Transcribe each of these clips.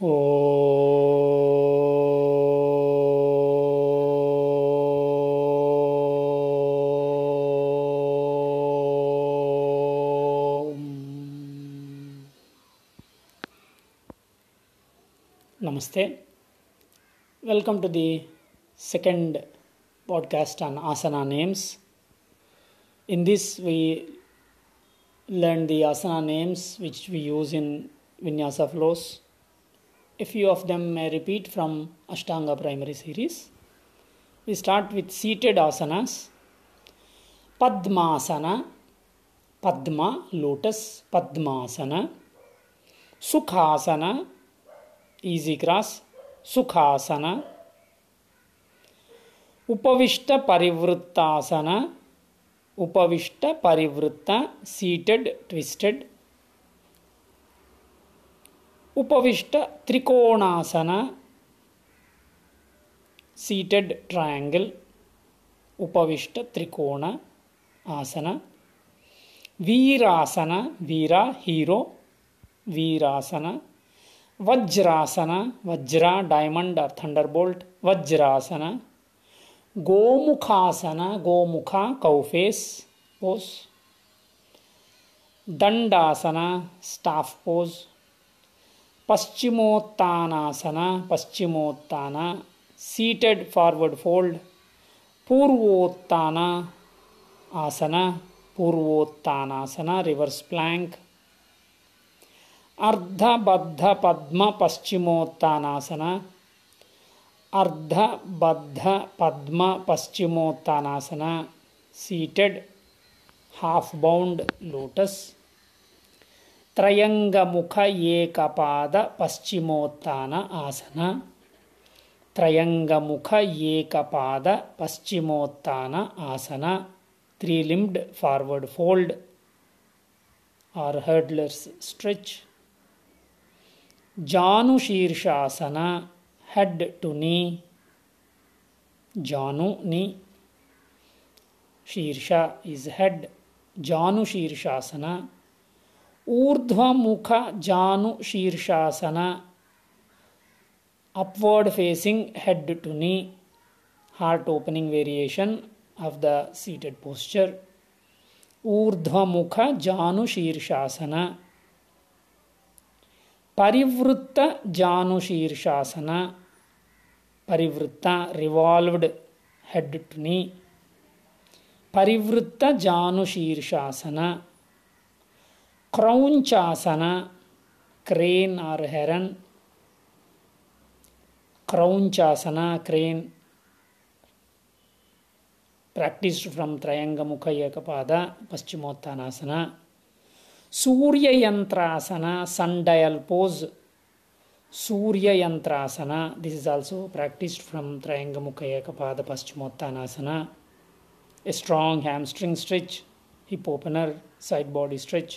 Namaste. Welcome to the second podcast on asana names. In this, we learn the asana names which we use in vinyasa flows. A few of them may repeat from Ashtanga primary series. We start with seated asanas. Padmasana, Padma, lotus, Padmasana. Sukhasana, easy cross, Sukhasana. Upavishta Parivrittasana Upavishta Parivritta seated twisted Upavistha Trikonasana seated triangle Upavistha Trikona asana, Virasana, Veera hero Virasana, Vajrasana, Vajra diamond thunderbolt Vajrasana, Gomukhasana, Gomukha cow face pose Dandasana staff pose Paschimottanasana, Paschimottana seated forward fold Purvottana asana, Purvottanasana reverse plank Ardhabaddha Padma Paschimottanasana Ardhabaddha Padma Paschimottanasana seated half bound lotus Triangmukha Ekapada Paschimottana asana Triangmukha Ekapada Paschimottan आसन three limbed forward fold or hurdler's stretch janu shirshasana head to knee janu knee shirsha is head urdhvamukha janu shirshasana. Upward facing head to knee. Heart opening variation of the seated posture. urdhva mukha janu shirshasana parivritta janu shirshasana parivritta revolved head to knee. Parivritta janu shirshasana Krounchasana crane or heron Krounchasana crane practised from Triangmukha Ekapada Paschimottanasana Suryayantrasana dial pose Suryayantrasana this is also practised from Triangmukha Ekapada Paschimottanasana a strong hamstring stretch hip opener side body stretch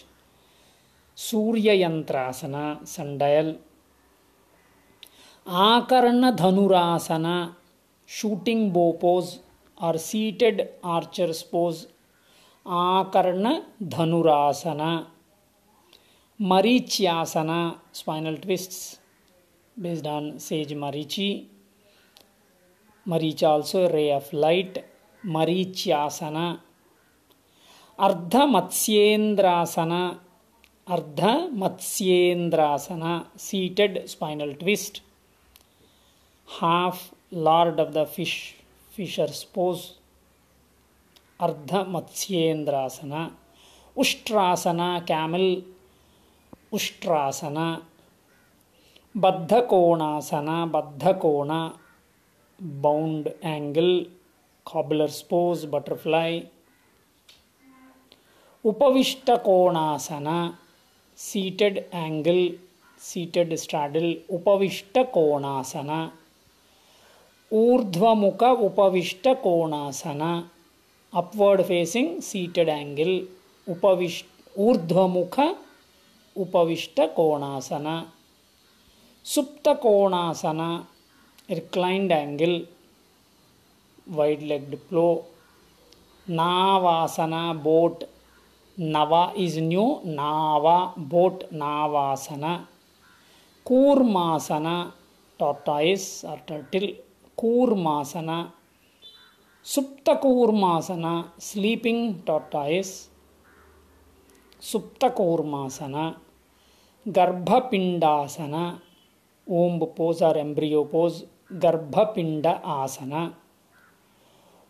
Yantrasana, sundial. Akarna Dhanurasana, shooting bow pose. और seated archer's pose Akarna Dhanurasana Marichyasana spinal twists based on sage marichi maricha also ray of light matsyendrasana ardha matsyendrasana seated spinal twist, half lord of the fish fishers pose Ardha Matsyendrasana Ustrasana camel Ustrasana, Baddhakonasana, Baddhakona bound angle cobbler's pose butterfly Upavistha seated angle seated straddle Upavistha Konasana Urdhvamukha Upavistha Konasana upward facing seated angle Upavistha Urdhvamukha Upavistha Konasana Supta Konasana reclined angle wide legged flow Navasana boat Nava is new. Nava, boat, Navasana. Kurmasana, tortoise or turtle. Kurmasana. Suptakurmasana, sleeping tortoise. Suptakurmasana. Garbhapindasana. Womb pose or embryo pose. Garbhapinda asana.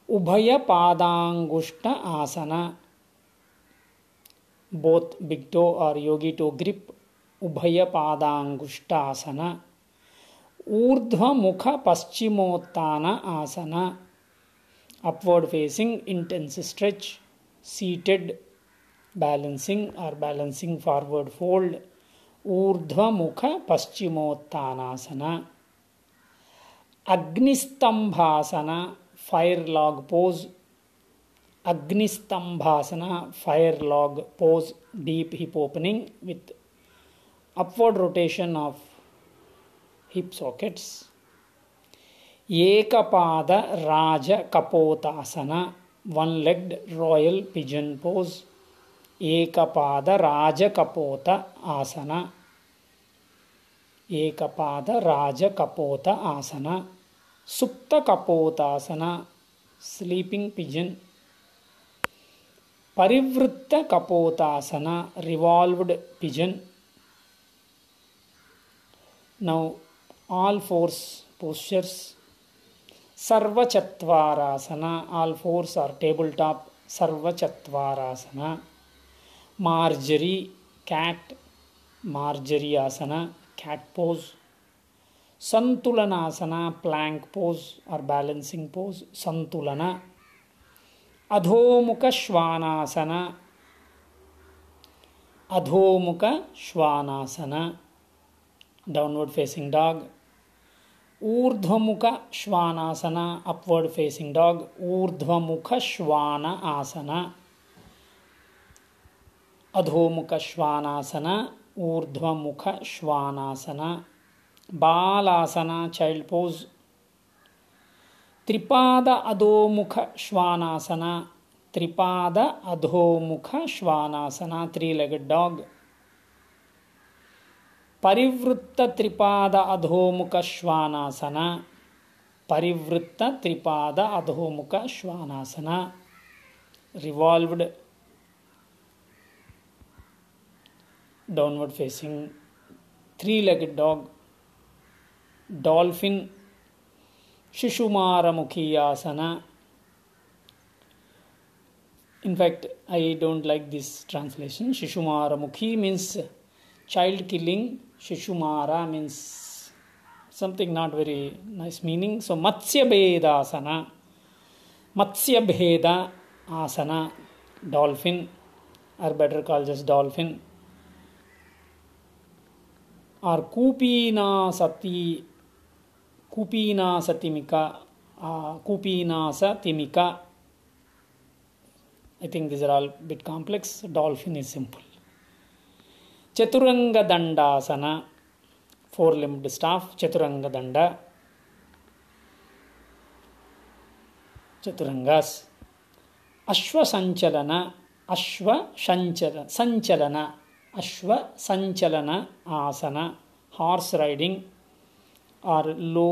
Ubhayapadangustha asana both big toe or yogi toe grip ubhaya padangushta asana urdhva mukha paschimottana asana upward facing intense stretch seated balancing or balancing forward fold urdhva mukha paschimottanasana agnistambhasana fire log pose Agnisthambhasana, fire log pose, deep hip opening with upward rotation of hip sockets. Ekapada Raja Kapotasana, one legged royal pigeon pose. Ekapada Raja Kapota Asana. Ekapada Raja Kapota Asana. Supta Kapotasana, sleeping pigeon Parivritta Kapotasana revolved pigeon now all fours postures Sarvachatvarasana all fours or table top Sarvachatvarasana Marjari cat Marjari asana cat pose Santulanasana plank pose और balancing pose Santulana Adhomukha Shvanasana. Adhomukha Shvanasana. Downward facing dog Urdhvamukha Shvanasana. Upward facing dog Urdhvamukha Shvana asana. Adhomukha shvanasana. Urdhvamukha shvanasana. Balasana child pose tripada adhomukha shvanasana tripada adhomukha shvanasana three legged dog parivrtta tripada adhomukha Shvanasana Parivritta Tripada Adhomukha shvanasana revolved downward facing three legged dog dolphin Shishumaramukhiyasana. In fact, I don't like this translation. Shishumaramuki means child killing. Shishumara means something not very nice meaning. So Matsya Bedasana. Matsya Bheda Asana. Dolphin. Or better called just dolphin. Or Kupina Sati कुपीनास तिमिका कुपीनास तिमिका I think this are all bit complex dolphin is simple chaturanga dandasana four limbed staff chaturanga danda चतुरंगास अश्व संचलन अश्व संचल Sanchalana Ashva Sanchalana asana horse riding Or low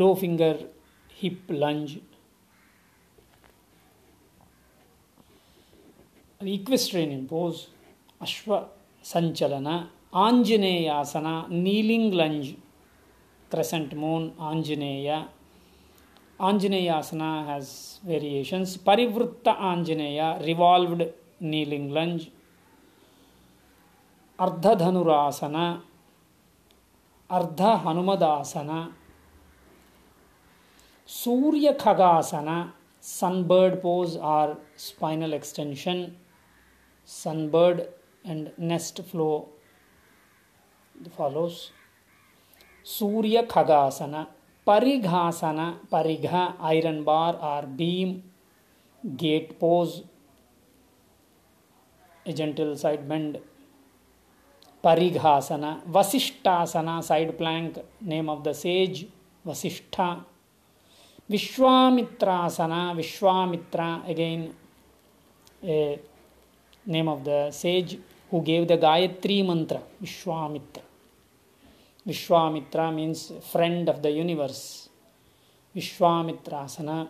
low finger hip lunge equestrian pose, Ashwa Sanchalana, Anjaneyasana, kneeling lunge, crescent moon, Anjaneya. Anjaneyasana has variations. Parivritta Anjaneya, revolved kneeling lunge. Ardhadhanurasana Ardha Hanumadasana Surya Khagasana sunbird pose or spinal extension sunbird and nest flow follows Surya Khagasana Parighasana Parigha iron bar or beam gate pose a gentle side bend parighasana vasishtasana side plank name of the sage vasishtha vishwamitrasana vishwamitra again name of the sage who gave the Gayatri mantra, Vishwamitra. Vishwamitra means friend of the universe. Vishwamitrasana.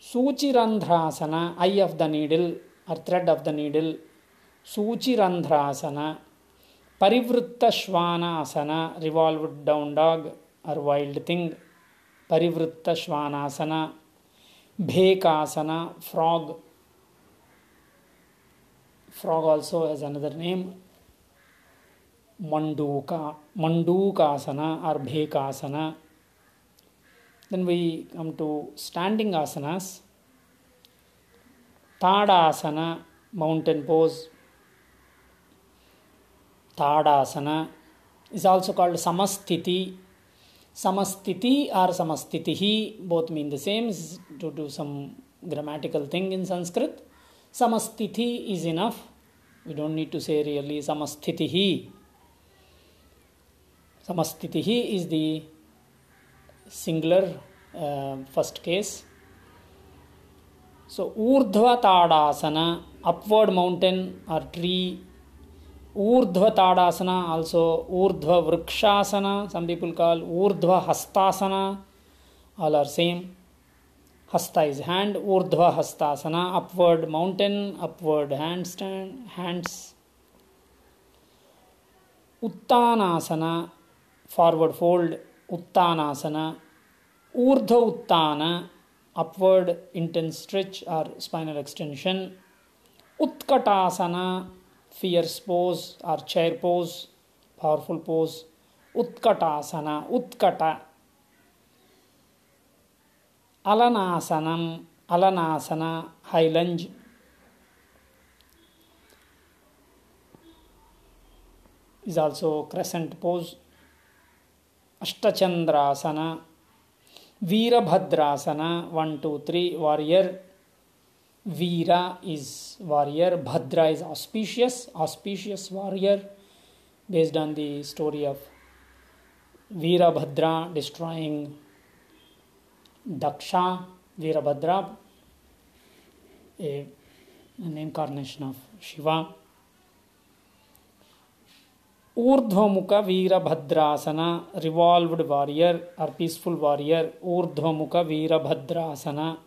Suchirandhrasana, eye of the needle or thread of the needle. Shvanasana, revolved down dog or wild thing. Parivritta Shvanasana. Bhekasana, frog. Frog also has another name. Manduka, Mandukasana or Bhekasana. Then we come to standing asanas. Tadasana, mountain pose. Tadasana is also called Samastiti. Samastiti or Samastitihi both mean the same is to do some grammatical thing in Sanskrit. Samastiti is enough. We don't need to say really Samastitihi. Samastitihi is the singular uh, first case. So Urdhva Tadasana, upward mountain or tree. Urdhvatadasana also Urdhva Vrikshasana some people call Urdhva Hastasana all are same Hasta is hand Urdhva Hastasana upward mountain upward handstand hands Uttanasana forward fold Uttanasana Urdhva Uttana upward intense stretch or spinal extension Utkatasana fierce pose और chair pose powerful pose Utkata asana Utkata Alanasanam Alanasana high lunge is also crescent pose Ashtachandrasana Virabhadrasana one two three warrior Veera is warrior, Bhadra is auspicious, auspicious warrior, based on the story of Veerabhadra destroying Daksha, Veerabhadra, a, an incarnation of Shiva. Urdhvamuka Asana, revolved warrior or peaceful warrior, Urdhvamuka Asana.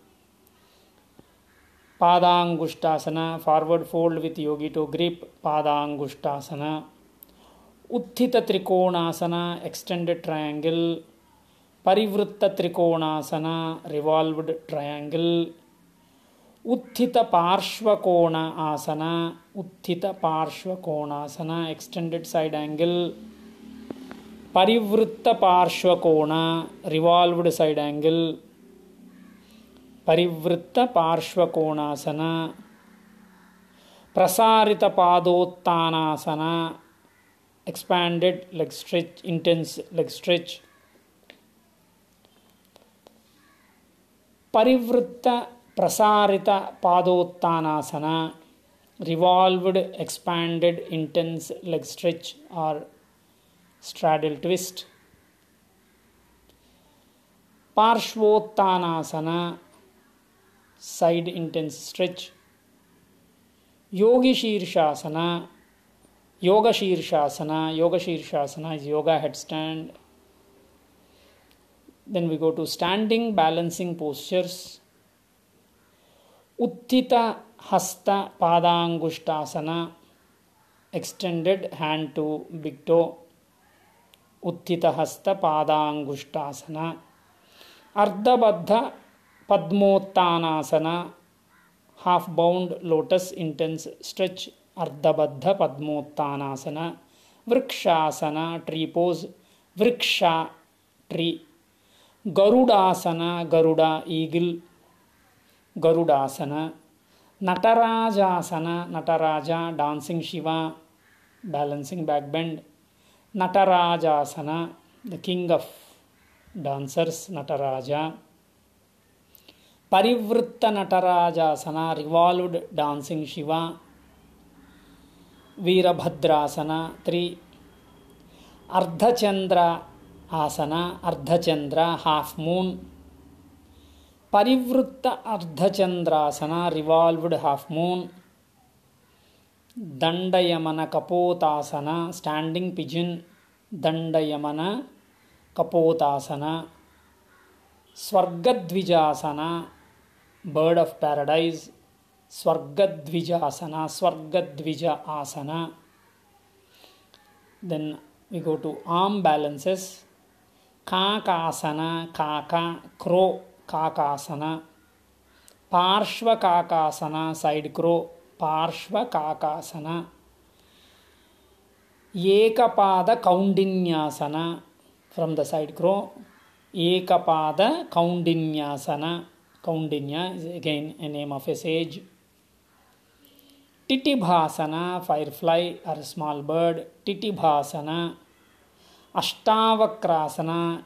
Padangusthasana forward fold with yogi toe grip padangusthasana utthitatrikonasana extended triangle parivrttatrikonasana revolved triangle utthitaparshvakona asana utthitaparshvakonasana extended side side angle parivrttaparshvakona revolved side side angle Parivritta Parshvakonasana Prasarita Padottanasana expanded leg stretch intense leg stretch Parivritta Prasarita Padottanasana revolved expanded intense leg stretch or straddle twist parshvottanasana side intense stretch yogi shirshasana yoga shirshasana yoga shirshasana is yoga headstand then we go to standing balancing postures Utthita Hasta Padangusthasana extended hand to big toe Utthita Hasta Padangusthasana Ardhabaddha Padmottanasana half bound lotus intense stretch Ardhabaddha Padmottanasana, Vrikshasana tree pose Vriksha tree Garudasana, Garuda eagle Garudasana, Natarajasana, Nataraja dancing Shiva balancing backbend Natarajasana the king of dancers Nataraja Parivritta Natarajasana revolved dancing Shiva Virabhadrasana three Ardhachandra asana Ardhachandra half moon Parivritta Ardhachandrasana revolved half moon Dandayamana Kapotasana standing pigeon Dandayamana Kapotasana Svargadvijasana bird of paradise, Swargadvija asana, Swargadvija asana. Then we go to arm balances, Kakasana, Kaka, Crow, Kakasana, Parshva Kakasana, side crow, Parshva Kakasana, Ekapada Kaundinyasana, from the side crow, Ekapada Kaundinyasana. Kaundinya is again a name of a sage. Titibhasana, firefly or small bird. Titibhasana. Ashtavakrasana,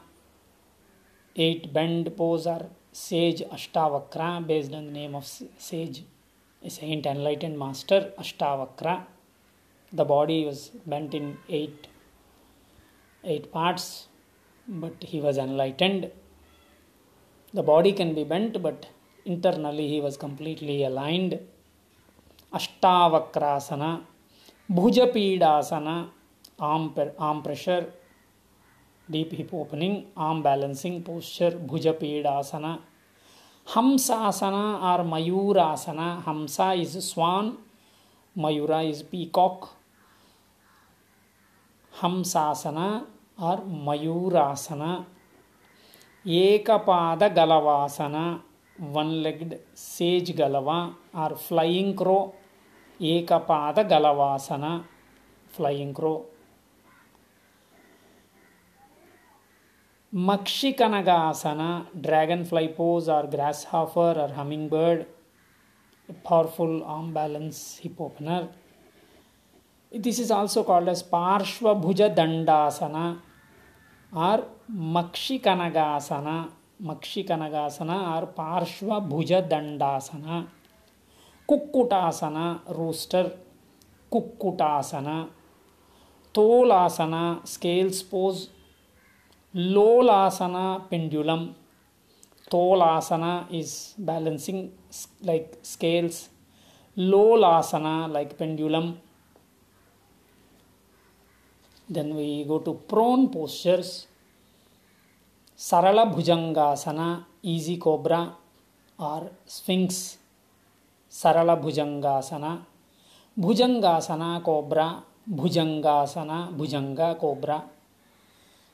eight bend pose or sage Ashtavakra based on the name of sage, a saint enlightened master Ashtavakra. The body was bent in eight, eight parts, but he was enlightened. The body can be bent but internally he was completely aligned ashtavakrasana bhujapidasana arm, arm pressure deep hip opening, arm balancing posture, bhuja pedasana. Hamsasana or Mayurasana. Hamsa is swan, Mayura is peacock. Hamsasana or Mayurasana. Galava or flying crow. Ekapada Galavasana, flying crow. Makshikanagāsana, dragonfly pose or grasshopper or hummingbird, a powerful arm balance hip opener. This is also called as Parshva Bhuja Dandasana or makshikanagasana makshikanagasana or parshvabhujadandasana kukkutasana, rooster. Kukkutasana, tolasana scales pose lolasana pendulum tolasana is balancing like scales lolasana like pendulum then we go to prone postures sarala bhujangasana easy cobra or swings sarala bhujangasana bhujangasana cobra bhujangasana bhujanga cobra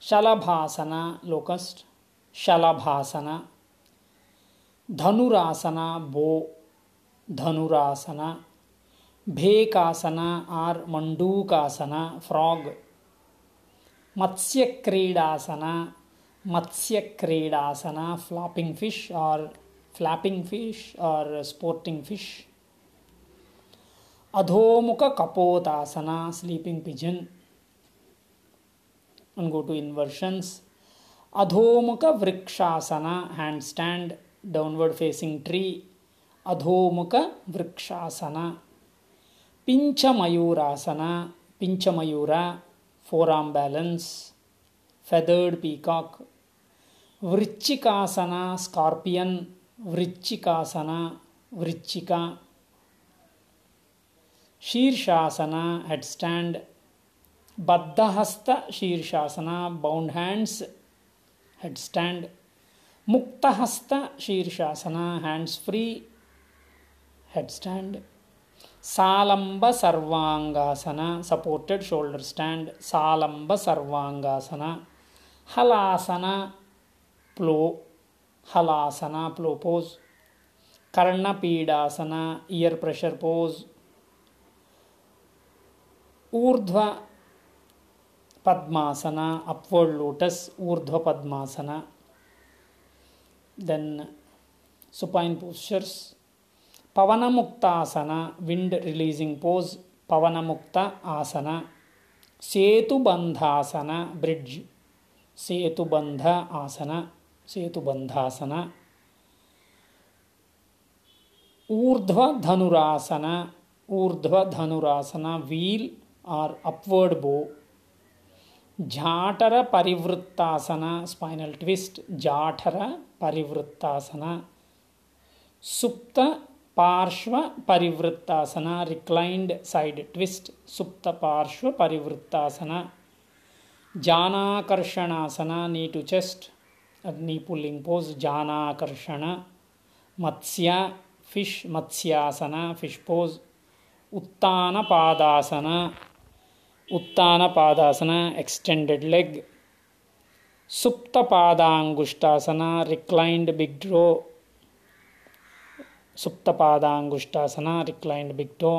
shalabhasana locust shalabhasana dhanurasana bow dhanurasana bhekasana or mandukasana frog matsyakridasana matsya kridasana flapping fish और flapping fish और sporting fish adhomukha kapotasana sleeping pigeon and go to inversions adhomukha vrikshasana hand stand downward facing tree adhomukha vrikshasana. Pincha mayurasana pincha mayura forearm balance feathered peacock vrischikasana scorpion vrischikasana vrischika shirshasana head stand baddhahasta shirshasana bound hands head stand muktahasta shirshasana hands free head stand salamba sarvangasana supported shoulder stand salamba sarvangasana halasana plough halasana, plough pose. Karna pidasana ear pressure pose urdhva padmasana upward lotus urdhva padmasana. Then supine postures pavana mukta asana wind releasing pose pavana mukta asana. Setubandhasana bridge सेतुबंध आसन। Setu Bandhasana. Urdhva Dhanurasana. Urdhva Dhanurasana, wheel or upward bow. Jathara Parivrittasana spinal twist Jathara Parivrittasana Supta Parshva Parivrittasana ರಿಕ್ಲೈನ್ಡ್ side twist ಸುಪ್ತ ಪಾರ್ಶ್ವ ಪರಿವೃತ್ತಾಸನ ಜಾನಾಕರ್ಷಣಾಸನ ನೀ to अग्नि pulling pose Janakarshana, Matsya, fish Matsyasana fish pose Uttana Padasana Uttana Padasana extended leg Supta Padangusthasana reclined big toe Supta Padangusthasana reclined big toe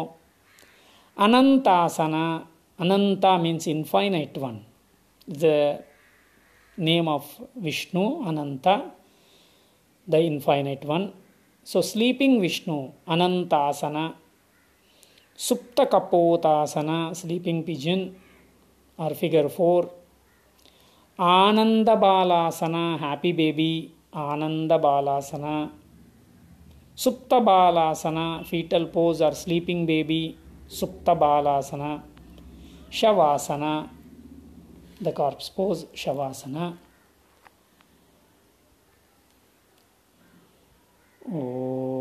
Anantasana Ananta means infinite one the name of Vishnu, Ananta, the infinite one. So, sleeping Vishnu, Anantasana, Supta Kapotasana, sleeping pigeon, or figure 4. Ananda Balasana, happy baby, Ananda Balasana. Supta Balasana, fetal pose or sleeping baby, Supta Balasana. Shavasana, the corpse pose, Shavasana. Oh.